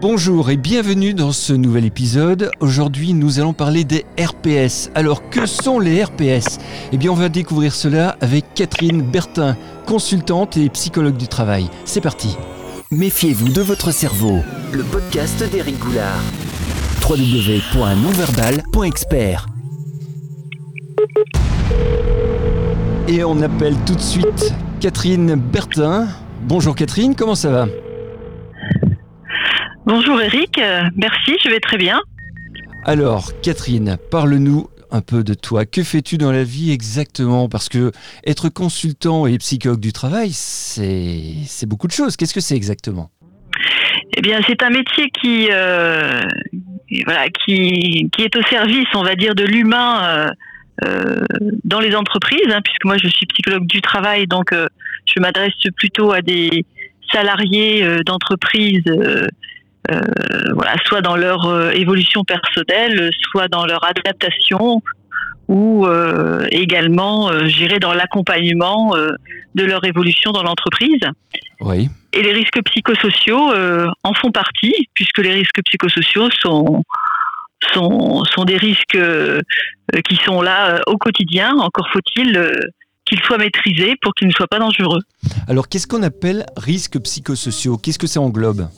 Bonjour et bienvenue dans ce nouvel épisode. Aujourd'hui, nous allons parler des RPS. Alors, que sont les RPS Eh bien, on va découvrir cela avec Catherine Bertin, consultante et psychologue du travail. C'est parti. Méfiez-vous de votre cerveau. Le podcast d'Éric Goulard. www.nonverbal.expert. Et on appelle tout de suite Catherine Bertin. Bonjour Catherine, comment ça va? Bonjour Eric, euh, merci, je vais très bien. Alors Catherine, parle-nous un peu de toi. Que fais-tu dans la vie exactement? Parce que être consultant et psychologue du travail, c'est beaucoup de choses. Qu'est-ce que c'est exactement? Eh bien, c'est un métier qui, euh, voilà, qui, qui, est au service, on va dire, de l'humain euh, euh dans les entreprises, hein, puisque moi je suis psychologue du travail, donc je m'adresse plutôt à des salariés d'entreprises voilà, soit dans leur euh, évolution personnelle, soit dans leur adaptation, ou euh, également gérer dans l'accompagnement de leur évolution dans l'entreprise. Oui. Et les risques psychosociaux en font partie, puisque les risques psychosociaux sont sont, sont des risques qui sont là au quotidien. Encore faut-il qu'ils soient maîtrisés pour qu'ils ne soient pas dangereux. Alors, qu'est-ce qu'on appelle risques psychosociaux? Qu'est-ce que ça englobe?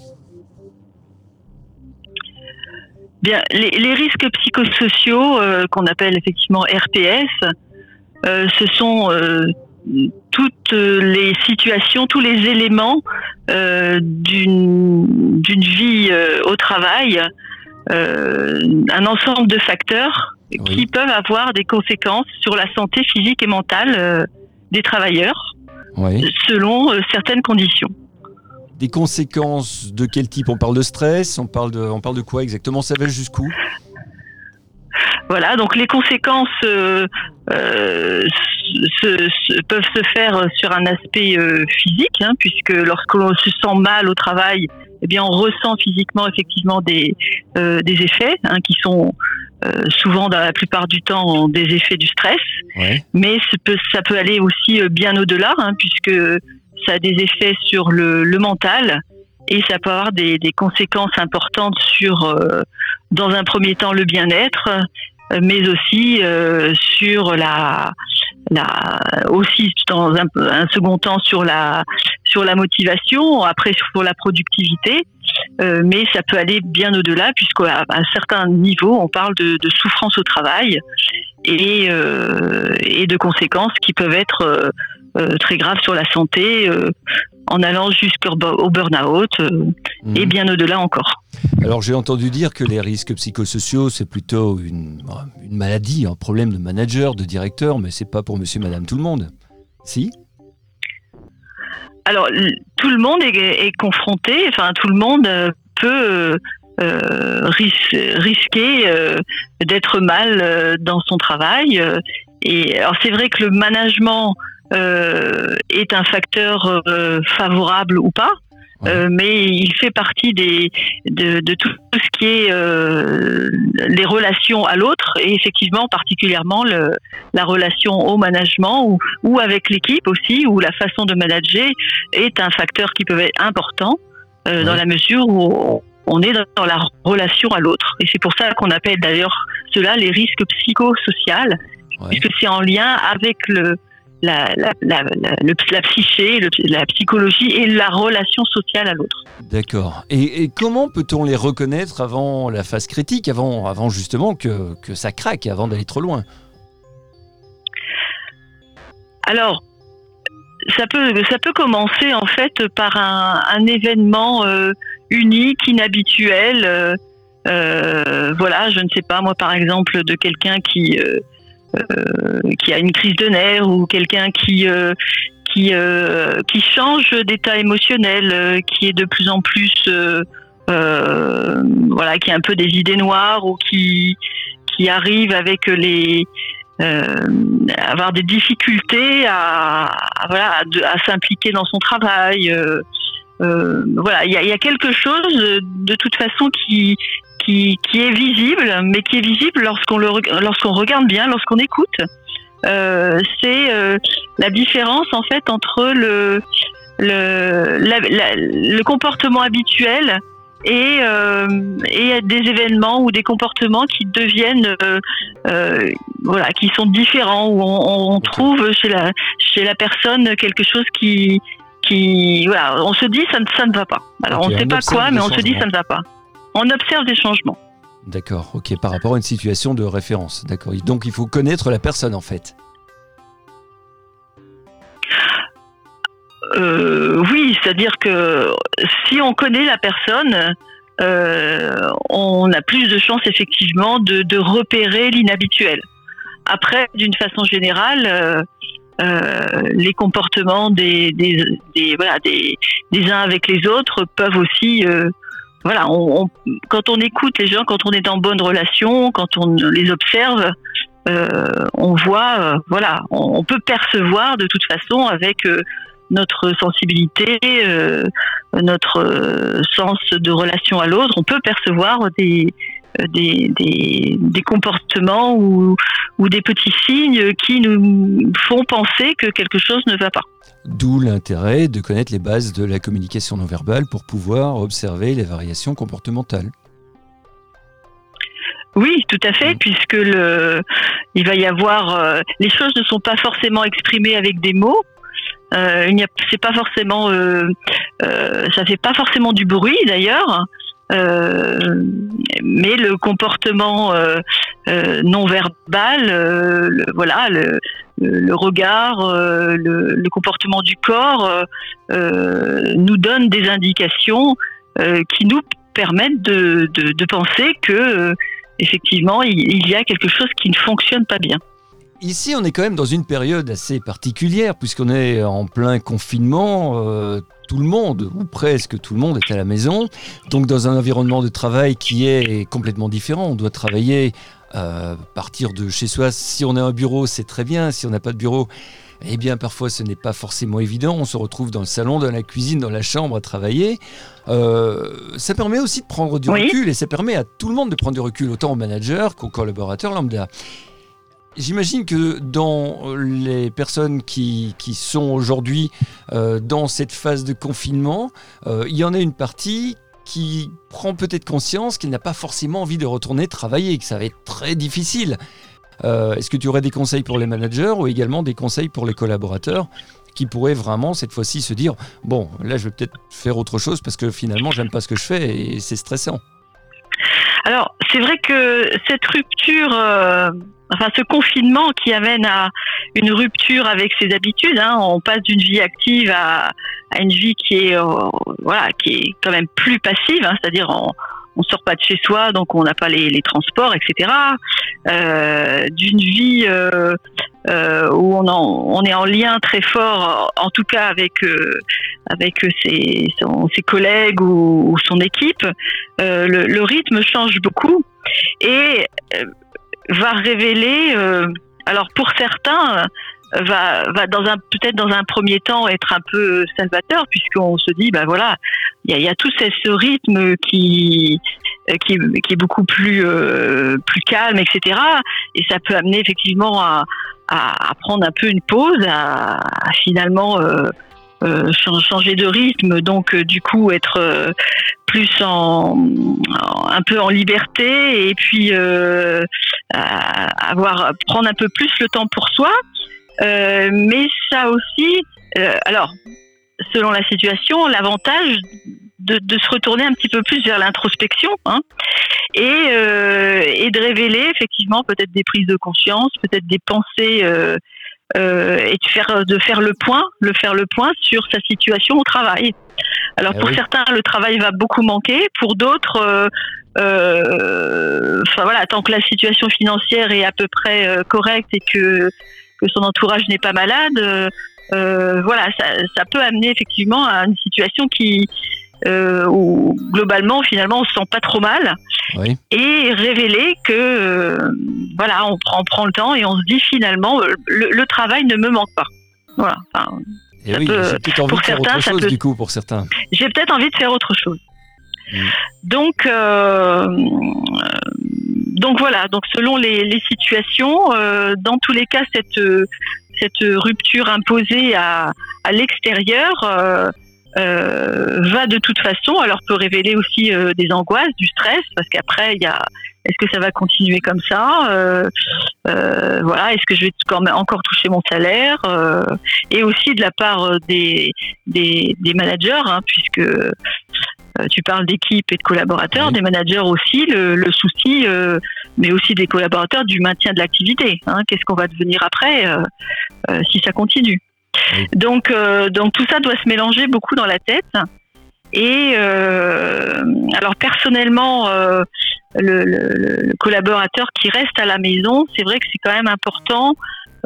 Bien, les, risques psychosociaux euh, qu'on appelle effectivement RPS, euh, ce sont euh, toutes les situations, tous les éléments d'une vie au travail, un ensemble de facteurs qui peuvent avoir des conséquences sur la santé physique et mentale des travailleurs selon certaines conditions. Des conséquences de quel type? On parle de stress On parle de, on parle de quoi exactement? Ça va jusqu'où? Voilà, donc les conséquences euh, euh, peuvent se faire sur un aspect euh, physique, hein, puisque lorsque l'on se sent mal au travail, eh bien on ressent physiquement effectivement des, des effets hein, qui sont souvent dans la plupart du temps des effets du stress, mais ça peut, ça peut aller aussi bien au-delà, hein, puisque ça a des effets sur le, mental et ça peut avoir des, conséquences importantes sur, euh, dans un premier temps, le bien-être, mais aussi euh, sur la, la, aussi dans un, second temps sur la, sur la motivation, après sur la productivité. Euh, mais ça peut aller bien au-delà, puisqu'à un certain niveau, on parle de, de souffrance au travail et, et de conséquences qui peuvent être euh, très grave sur la santé, euh, en allant jusqu'au burn-out euh, mhm. et bien au-delà encore. Alors j'ai entendu dire que les risques psychosociaux, c'est plutôt une, une, maladie, un problème de manager, de directeur, mais c'est pas pour monsieur, madame, tout le monde. Si? Alors tout le monde est, est, confronté, enfin tout le monde peut euh, risquer d'être mal dans son travail. et alors c'est vrai que le management euh, est un facteur euh, favorable ou pas. Euh, mais il fait partie des, de, de, tout ce qui est euh, les relations à l'autre et effectivement particulièrement le, la relation au management ou, ou avec l'équipe aussi où la façon de manager est un facteur qui peut être important euh, dans la mesure où on est dans la relation à l'autre. Et c'est pour ça qu'on appelle d'ailleurs cela les risques psychosociaux puisque c'est en lien avec le, la, la, la, la, psyché, la psychologie et la relation sociale à l'autre. D'accord. Et, comment peut-on les reconnaître avant la phase critique, avant, avant justement que, que ça craque, avant d'aller trop loin? Alors, ça peut, ça peut commencer en fait par un, un événement euh, unique, inhabituel. Euh, euh, voilà, je ne sais pas, moi par exemple, de quelqu'un qui qui a une crise de nerfs ou quelqu'un qui euh, qui euh, qui change d'état émotionnel, qui est de plus en plus voilà, qui a un peu des idées noires ou qui qui arrive avec les euh, avoir des difficultés à, voilà à, s'impliquer dans son travail. Euh, euh, voilà, il y a, quelque chose de toute façon qui qui, qui est visible, mais qui est visible lorsqu'on le lorsqu'on regarde bien, lorsqu'on écoute. Euh, c'est euh, la différence en fait entre le le, la, le comportement habituel et, euh, et des événements ou des comportements qui deviennent euh, euh, voilà qui sont différents où on, on trouve chez la chez la personne quelque chose qui qui voilà on se dit ça ne ça ne va pas. Alors on ne sait pas quoi mais on se dit ça ne va pas on observe des changements D'accord, ok, par rapport à une situation de référence. D'accord. Donc il faut connaître la personne en fait. Euh, oui, c'est-à-dire que si on connaît la personne, euh, on a plus de chances effectivement de, de repérer l'inhabituel. Après, d'une façon générale, euh, les comportements des, des, des- voilà, des, des uns avec les autres peuvent aussi... voilà, on, on- quand on écoute les gens, quand on est en bonne relation, quand on les observe, euh, on voit, euh, voilà, on, peut percevoir de toute façon avec euh, notre sensibilité, euh, notre euh, sens de relation à l'autre, on peut percevoir des, des, des, des comportements ou, ou des petits signes qui nous font penser que quelque chose ne va pas. D'où l'intérêt de connaître les bases de la communication non verbale pour pouvoir observer les variations comportementales. Oui, tout à fait, Mm. puisque le, il va y avoir, euh, les choses ne sont pas forcément exprimées avec des mots. Euh, il n'y a, c'est pas forcément, euh, euh, ça fait pas forcément du bruit d'ailleurs. Euh, mais le comportement euh, euh, non verbal, le, voilà, le, regard, le, comportement du corps nous donne des indications qui nous permettent de, penser que effectivement il y a quelque chose qui ne fonctionne pas bien. Ici, on est quand même dans une période assez particulière puisqu'on est en plein confinement. Tout le monde, ou presque tout le monde, est à la maison. Donc, dans un environnement de travail qui est complètement différent. On doit travailler, euh, partir de chez soi. Si on a un bureau, c'est très bien. Si on n'a pas de bureau, eh bien, parfois, ce n'est pas forcément évident. On se retrouve dans le salon, dans la cuisine, dans la chambre à travailler. Euh, ça permet aussi de prendre du Oui. recul et ça permet à tout le monde de prendre du recul, autant aux managers qu'aux collaborateurs lambda. J'imagine que dans les personnes qui, qui sont aujourd'hui euh, dans cette phase de confinement, euh, il y en a une partie qui prend peut-être conscience qu'elle n'a pas forcément envie de retourner travailler, que ça va être très difficile. Euh, Est-ce que tu aurais des conseils pour les managers ou également des conseils pour les collaborateurs qui pourraient vraiment cette fois-ci se dire bon là je vais peut-être faire autre chose parce que finalement j'aime pas ce que je fais et c'est stressant? Alors c'est vrai que cette rupture, euh, enfin ce confinement qui amène à une rupture avec ses habitudes, hein, on passe d'une vie active à, à une vie qui est euh, voilà qui est quand même plus passive, hein, c'est-à-dire on on sort pas de chez soi, donc on n'a pas les, les transports, etc. Euh, D'une vie euh, euh, où on, en- on est en lien très fort, en tout cas avec euh, avec ses, son- ses collègues ou, ou son équipe, euh, le, le rythme change beaucoup et euh, va révéler. euh, alors pour certains, va, va dans un peut-être dans un premier temps être un peu salvateur puisqu'on se dit bah voilà il y a, y a tout ce, ce rythme qui euh, qui, qui est beaucoup plus euh, plus calme etc et ça peut amener effectivement à, à, prendre un peu une pause à, finalement euh, euh, chan- changer de rythme. Donc euh, du coup être plus en, un peu en liberté et puis avoir prendre un peu plus le temps pour soi. Mais ça aussi alors selon la situation l'avantage de, de se retourner un petit peu plus vers l'introspection hein, et, euh, et de révéler effectivement peut-être des prises de conscience peut-être des pensées euh, euh, et de faire de faire le point le faire le point sur sa situation au travail alors Ah pour oui. certains le travail va beaucoup manquer pour d'autres euh, euh, enfin voilà tant que la situation financière est à peu près euh, correcte et que que son entourage n'est pas malade voilà ça, ça peut amener effectivement à une situation qui euh, où globalement finalement on se sent pas trop mal Oui. et révéler que euh, voilà on prend, on prend le temps et on se dit finalement euh, le, le travail ne me manque pas voilà Enfin, Et Ça oui, peut- envie pour de faire certains, autre chose peut- du coup pour certains. j'ai peut-être envie de faire autre chose. Mm. Donc, euh, donc voilà. Donc selon les, les situations, dans tous les cas, cette cette rupture imposée à, à l'extérieur, va de toute façon, alors peut révéler aussi des angoisses, du stress, parce qu'après il y a est-ce que ça va continuer comme ça euh, euh, Voilà, est-ce que je vais encore toucher mon salaire euh, Et aussi de la part des des, managers, hein, puisque tu parles d'équipe et de collaborateurs, des managers aussi, le, souci, mais aussi des collaborateurs du maintien de l'activité. Hein. Qu'est-ce qu'on va devenir après si ça continue Donc, donc tout ça doit se mélanger beaucoup dans la tête. Et alors personnellement, le, collaborateur qui reste à la maison, c'est vrai que c'est quand même important,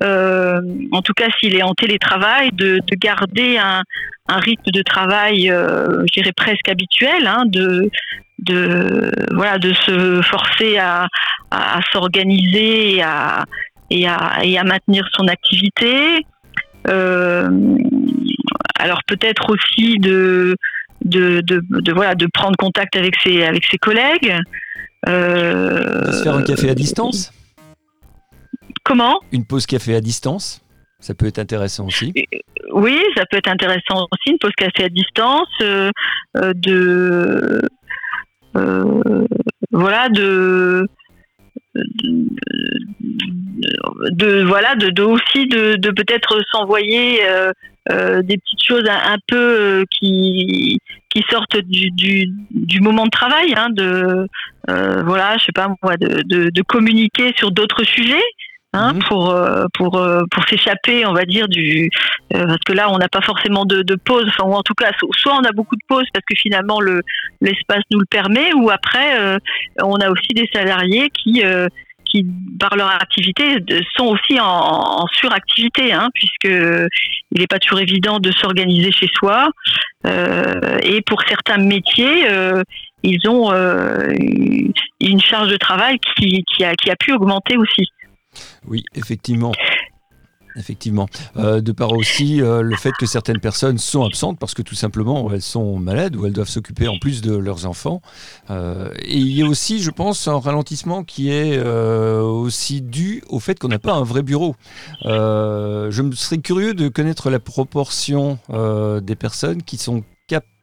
euh, en tout cas s'il est en télétravail, de, garder un, rythme de travail, euh, je dirais presque habituel, hein, de, voilà, de se forcer à, s'organiser et à, maintenir son activité. Euh, alors peut-être aussi de, de, de, voilà de prendre contact avec ses avec ses collègues. Euh, se faire un café à distance. Comment? Une pause café à distance. Ça peut être intéressant aussi. Euh, oui, ça peut être intéressant aussi, une pause café à distance, euh, de voilà, de de, voilà de, aussi de, peut-être s'envoyer des petites choses un, peu qui qui sortent du, du, moment de travail hein, de euh, voilà, je sais pas moi, de, de, communiquer sur d'autres sujets. Hein, mhm. pour euh, pour euh, pour s'échapper on va dire du parce que là on n'a pas forcément de, de pause enfin ou en tout cas soit on a beaucoup de pauses parce que finalement le l'espace nous le permet ou après on a aussi des salariés qui qui par leur activité sont aussi en, en suractivité hein, puisque il n'est pas toujours évident de s'organiser chez soi et pour certains métiers ils ont euh, une charge de travail qui, a, qui a pu augmenter aussi. Oui, effectivement. Effectivement. Euh, de part aussi euh, le fait que certaines personnes sont absentes parce que tout simplement elles sont malades ou elles doivent s'occuper en plus de leurs enfants. et il y a aussi, je pense, un ralentissement qui est aussi dû au fait qu'on n'a pas un vrai bureau. je serais curieux de connaître la proportion des personnes qui sont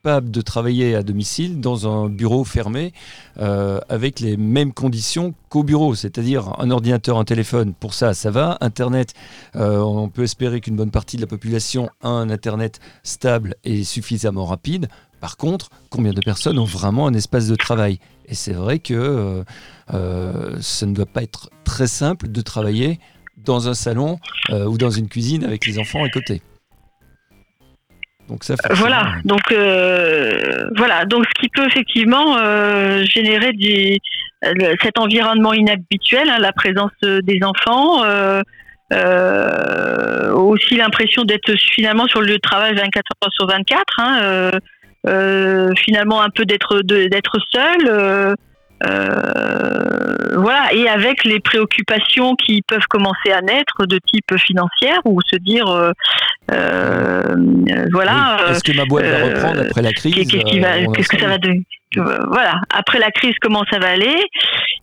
de travailler à domicile dans un bureau fermé euh, avec les mêmes conditions qu'au bureau, c'est-à-dire un ordinateur, un téléphone, pour ça, ça va. Internet, euh, on peut espérer qu'une bonne partie de la population a un Internet stable et suffisamment rapide. Par contre, combien de personnes ont vraiment un espace de travail? Et c'est vrai que euh, ça ne doit pas être très simple de travailler dans un salon ou dans une cuisine avec les enfants à côté. Donc ça voilà, donc euh, voilà, donc ce qui peut effectivement euh, générer du, cet environnement inhabituel, hein, la présence des enfants, euh, aussi l'impression d'être finalement sur le lieu de travail 24 heures sur 24, hein, finalement un peu d'être d'être seul. Voilà, et avec les préoccupations qui peuvent commencer à naître de type financière ou se dire euh, voilà. Est-ce que ma boîte va reprendre après la crise Qu'est-ce que ça va donner voilà, après la crise, comment ça va aller?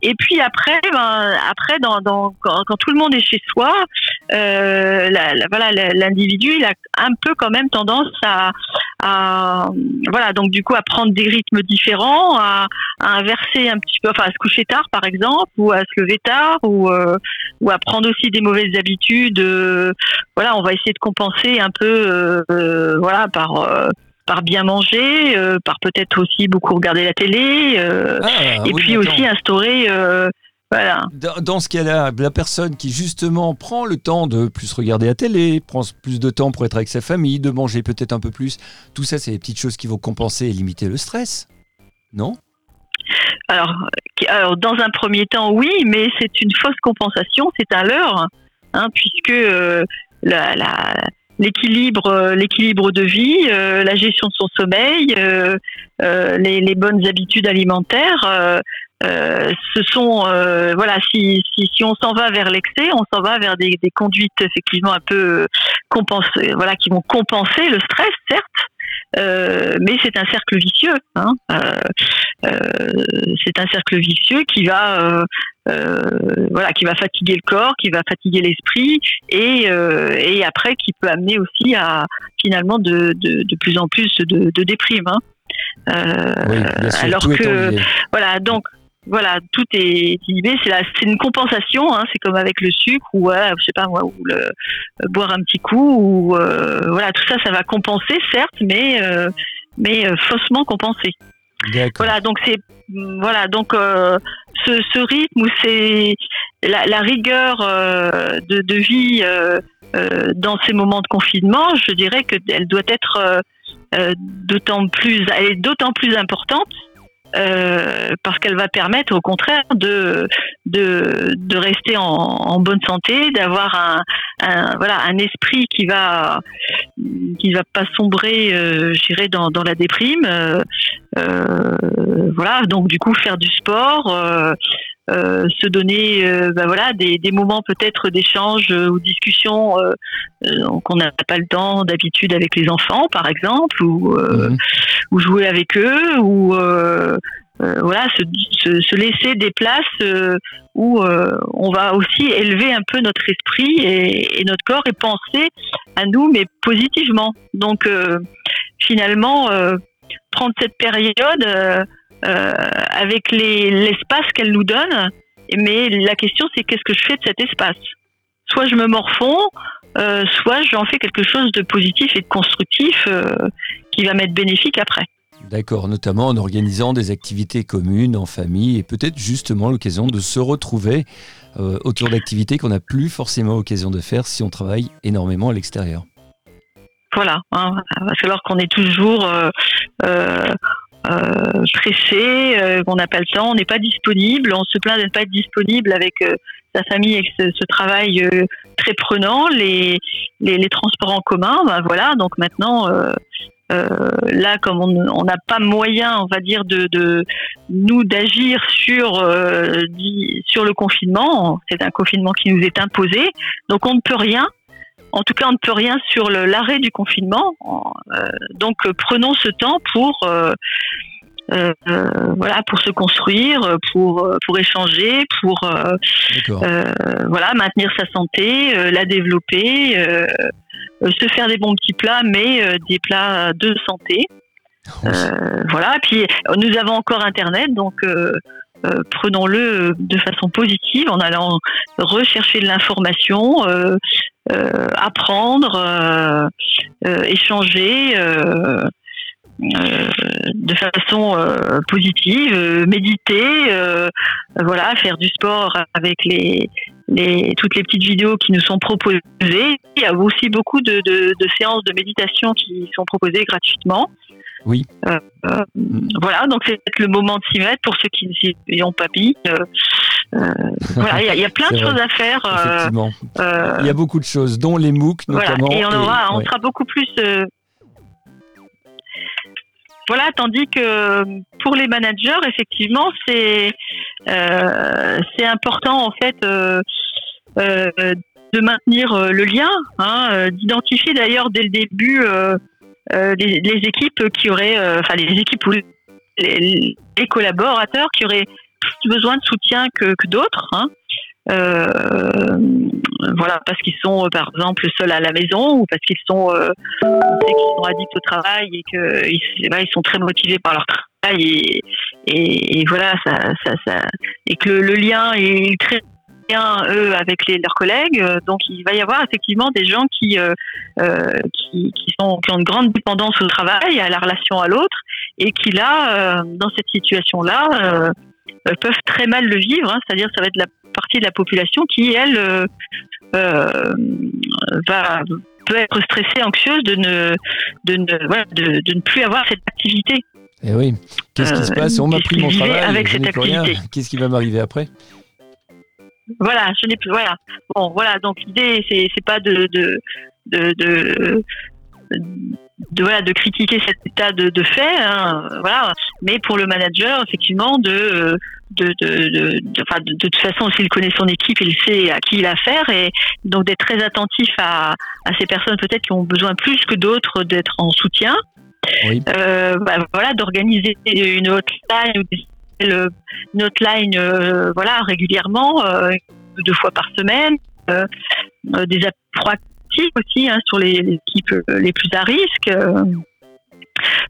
Et puis après, ben, après, dans, dans quand, tout le monde est chez soi, euh, la, voilà, l'individu, il a un peu quand même tendance à, à, voilà, donc du coup, à prendre des rythmes différents, à, à, inverser un petit peu, enfin, à se coucher tard, par exemple, ou à se lever tard, ou, euh, ou à prendre aussi des mauvaises habitudes. Euh, voilà, on va essayer de compenser un peu, euh, voilà, par par bien manger, euh, par peut-être aussi beaucoup regarder la télé, euh, ah, et puis aussi instaurer. Euh, voilà. Dans ce cas-là, la personne qui justement prend le temps de plus regarder la télé, prend plus de temps pour être avec sa famille, de manger peut-être un peu plus, tout ça, c'est des petites choses qui vont compenser et limiter le stress, non? Alors, alors, dans un premier temps, oui, mais c'est une fausse compensation, c'est un leurre, hein, puisque la, la, l'équilibre, euh, l'équilibre de vie, euh, la gestion de son sommeil, euh, les, bonnes habitudes alimentaires. Ce sont voilà si, si, si on s'en va vers l'excès, on s'en va vers des, conduites effectivement un peu compensées, voilà qui vont compenser le stress certes, mais c'est un cercle vicieux. Hein. c'est un cercle vicieux qui va voilà qui va fatiguer le corps, qui va fatiguer l'esprit et, et après qui peut amener aussi à finalement de, de, de plus en plus de, de déprime. Hein. alors que voilà donc voilà, tout est inhibé. C'est c'est une compensation. Hein, c'est comme avec le sucre ou je sais pas moi, ou le euh, boire un petit coup ou euh, voilà, tout ça, ça va compenser certes, mais euh, mais faussement compensé. Voilà, donc c'est voilà, donc ce, ce, rythme où c'est la, la, rigueur de, de, vie dans ces moments de confinement, je dirais qu'elle doit être d'autant plus, elle est d'autant plus importante euh, parce qu'elle va permettre au contraire de de, de rester en, en bonne santé, d'avoir un, un, voilà un esprit qui va qui va pas sombrer, euh, je dirais dans, dans la déprime. Euh, euh voilà, donc du coup faire du sport. Euh, euh, se donner ben voilà des, des moments peut-être d'échange ou discussion qu'on n'a pas le temps d'habitude avec les enfants par exemple ou mhm. ou jouer avec eux ou euh, euh, voilà se, se, laisser des places euh, où on va aussi élever un peu notre esprit et, et, notre corps et penser à nous mais positivement. Donc finalement prendre cette période avec l'espace qu'elle nous donne mais la question c'est qu'est-ce que je fais de cet espace? Soit je me morfonds euh, soit j'en fais quelque chose de positif et de constructif euh, qui va m'être bénéfique après. D'accord, notamment en organisant des activités communes en famille et peut-être justement l'occasion de se retrouver euh, autour d'activités qu'on n'a plus forcément l'occasion de faire si on travaille énormément à l'extérieur. Voilà, hein, parce que alors qu'on est toujours stressé, qu'on n'a pas le temps, on n'est pas disponible, on se plaint d'être pas disponible avec sa famille avec ce, travail euh, très prenant, les, les, transports en commun, ben voilà. Donc maintenant, euh, euh, là, comme on n'a pas moyen, on va dire, de, de nous d'agir sur sur le confinement, c'est un confinement qui nous est imposé, donc on ne peut rien. En tout cas, on ne peut rien sur l'arrêt du confinement. donc, prenons ce temps pour euh, voilà, pour se construire, pour pour échanger, pour euh, voilà maintenir sa santé, euh, la développer, se faire des bons petits plats, mais des plats de santé. voilà. Puis nous avons encore Internet, donc prenons-le de façon positive en allant rechercher de l'information, apprendre, échanger. Euh, de façon euh, positive, euh, méditer, voilà, faire du sport avec les, les, toutes les petites vidéos qui nous sont proposées. Il y a aussi beaucoup de, de, de séances de méditation qui sont proposées gratuitement. Oui. Euh, voilà, donc c'est peut-être le moment de s'y mettre pour ceux qui ne s'y ont pas mis. Euh, voilà, il y, a plein de choses à faire. Effectivement. il y a beaucoup de choses, dont les MOOC notamment. Voilà, et on, aura, on sera beaucoup plus voilà, tandis que pour les managers, effectivement, c'est euh, important en fait euh, euh, de maintenir le lien, hein, d'identifier d'ailleurs dès le début les, équipes qui auraient, enfin les équipes ou les, collaborateurs qui auraient plus besoin de soutien que, d'autres. Hein. Euh, voilà, parce qu'ils sont euh, par exemple seuls à la maison ou parce qu'ils sont, euh, sont addicts au travail et qu'ils ils sont très motivés par leur travail et, voilà, ça, et que le, lien est très bien eux avec leurs collègues. Donc il va y avoir effectivement des gens qui, qui, sont, qui ont une grande dépendance au travail, à la relation à l'autre, et qui là, dans cette situation-là, peuvent très mal le vivre. Hein. C'est-à-dire, ça va être la partie de la population qui, elle, euh, euh, va, peut être stressée, anxieuse de ne, de ne, voilà, de, de ne plus avoir cette activité. Et eh oui, qu'est-ce qui se passe? On m'a pris mon travail, avec cette activité? Qu'est-ce qui va m'arriver après? Voilà, je n'ai plus. Voilà. Bon, voilà. Donc l'idée, c'est, c'est pas de, de, de, de de voilà de critiquer cet état de, de fait hein, voilà. Mais pour le manager effectivement de de de, de, enfin, de, toute façon s'il connaît son équipe il sait à qui il a affaire et donc d'être très attentif à, à ces personnes peut-être qui ont besoin plus que d'autres d'être en soutien. Bah, voilà, d'organiser une hotline une hotline voilà régulièrement deux fois par semaine des aussi hein, sur les, équipes les plus à risque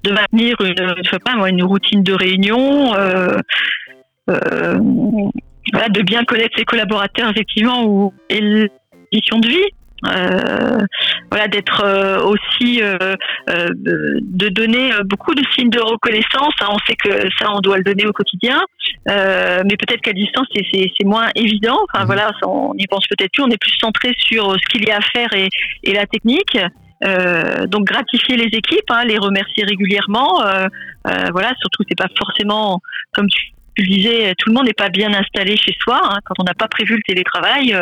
de maintenir une, routine de réunion, euh, euh, de bien connaître ses collaborateurs effectivement ou et l'édition de vie. Euh, voilà d'être euh, aussi euh, euh, de donner beaucoup de signes de reconnaissance hein, on sait que ça on doit le donner au quotidien mais peut-être qu'à distance c'est moins évident enfin mmh. voilà on n'y pense peut-être plus on est plus centré sur ce qu'il y a à faire et, et la technique euh, donc gratifier les équipes, hein, les remercier régulièrement. Euh, euh, voilà, surtout c'est pas forcément comme tu, le disais, tout le monde n'est pas bien installé chez soi. Hein, quand on n'a pas prévu le télétravail,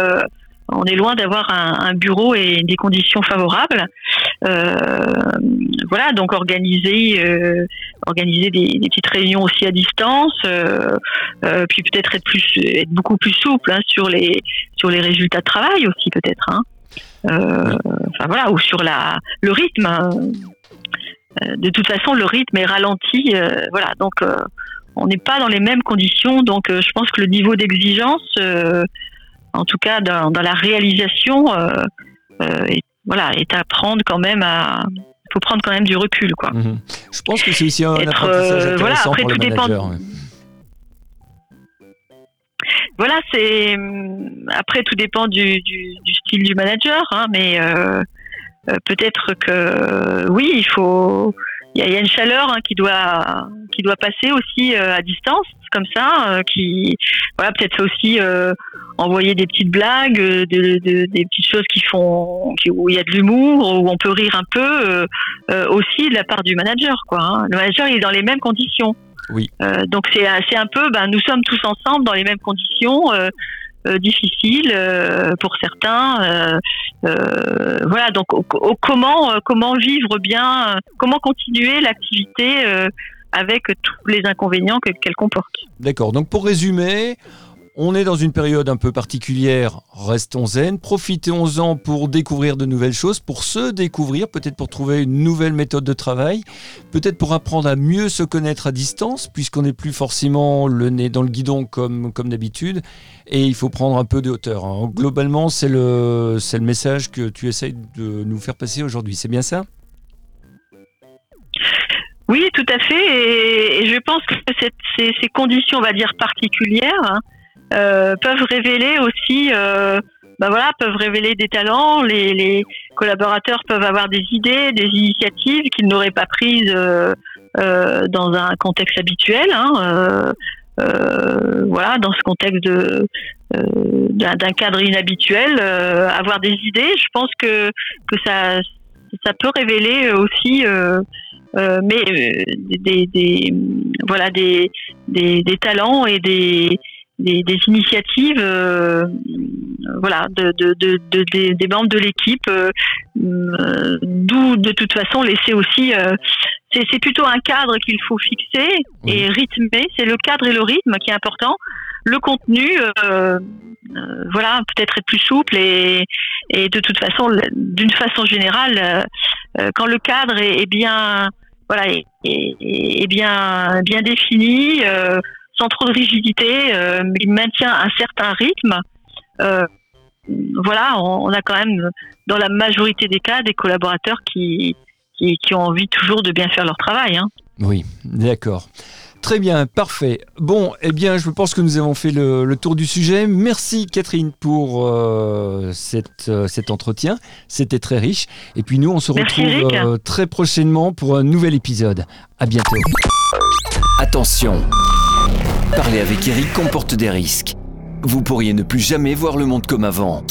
on est loin d'avoir un, bureau et des conditions favorables. voilà, donc organiser, organiser des, petites réunions aussi à distance, puis peut-être être plus, être beaucoup plus souple hein, sur les sur les résultats de travail aussi peut-être. Hein. Euh, enfin voilà, ou sur la, le rythme. Hein. Euh, de toute façon, le rythme est ralenti. Euh, voilà, donc on n'est pas dans les mêmes conditions. Donc je pense que le niveau d'exigence, en tout cas dans, la réalisation, est, voilà, est à prendre quand même à faut prendre quand même du recul quoi. Mhm. Je pense que c'est aussi un apprentissage intéressant voilà, après, pour tout les managers, dépend voilà, c'est après tout dépend du, du, du style du manager, hein, mais euh, euh, peut-être que oui, il faut. Il y, a une chaleur hein, qui doit qui doit passer aussi euh, à distance, comme ça, qui voilà peut-être aussi envoyer des petites blagues, de, de, des petites choses qui font où il y a de l'humour, où on peut rire un peu aussi de la part du manager, quoi. Hein. Le manager il est dans les mêmes conditions. Oui. Euh, donc c'est un peu, ben, nous sommes tous ensemble dans les mêmes conditions. Euh, euh difficiles euh, pour certains. voilà, donc comment comment vivre bien, comment continuer l'activité avec tous les inconvénients qu'elle comporte. D'accord. Donc pour résumer, on est dans une période un peu particulière, restons zen, profitons-en pour découvrir de nouvelles choses, pour se découvrir, peut-être pour trouver une nouvelle méthode de travail, peut-être pour apprendre à mieux se connaître à distance, puisqu'on n'est plus forcément le nez dans le guidon comme, comme d'habitude, et il faut prendre un peu de hauteur. Hein. Globalement, c'est le, le message que tu essayes de nous faire passer aujourd'hui, c'est bien ça? Oui, tout à fait. Et, je pense que ces, conditions, on va dire, particulières, hein, peuvent révéler aussi, euh, bah voilà, peuvent révéler des talents. Les, les, collaborateurs peuvent avoir des idées, des initiatives qu'ils n'auraient pas prises euh, euh dans un contexte habituel. Hein, euh, voilà, dans ce contexte de d'un cadre inhabituel, avoir des idées. Je pense que que ça ça peut révéler aussi. mais des, des, voilà des, des, des talents et des, des, des initiatives euh, voilà de, de, de, de, des, membres de l'équipe euh, euh, d'où de toute façon laisser aussi c'est plutôt un cadre qu'il faut fixer et rythmer. C'est le cadre et le rythme qui est important. Le contenu voilà peut-être être plus souple et, et de toute façon d'une façon générale quand le cadre est, est bien voilà est, est, bien bien défini sans trop de rigidité, euh, mais il maintient un certain rythme. Euh, voilà, on, a quand même, dans la majorité des cas, des collaborateurs qui, qui, ont envie toujours de bien faire leur travail. Hein. Oui, d'accord. Très bien, parfait. Bon, eh bien, je pense que nous avons fait le, tour du sujet. Merci Catherine pour euh, cette, cet entretien. C'était très riche. Et puis nous, on se retrouve très prochainement pour un nouvel épisode. À bientôt. Attention Parler avec Eric comporte des risques. Vous pourriez ne plus jamais voir le monde comme avant.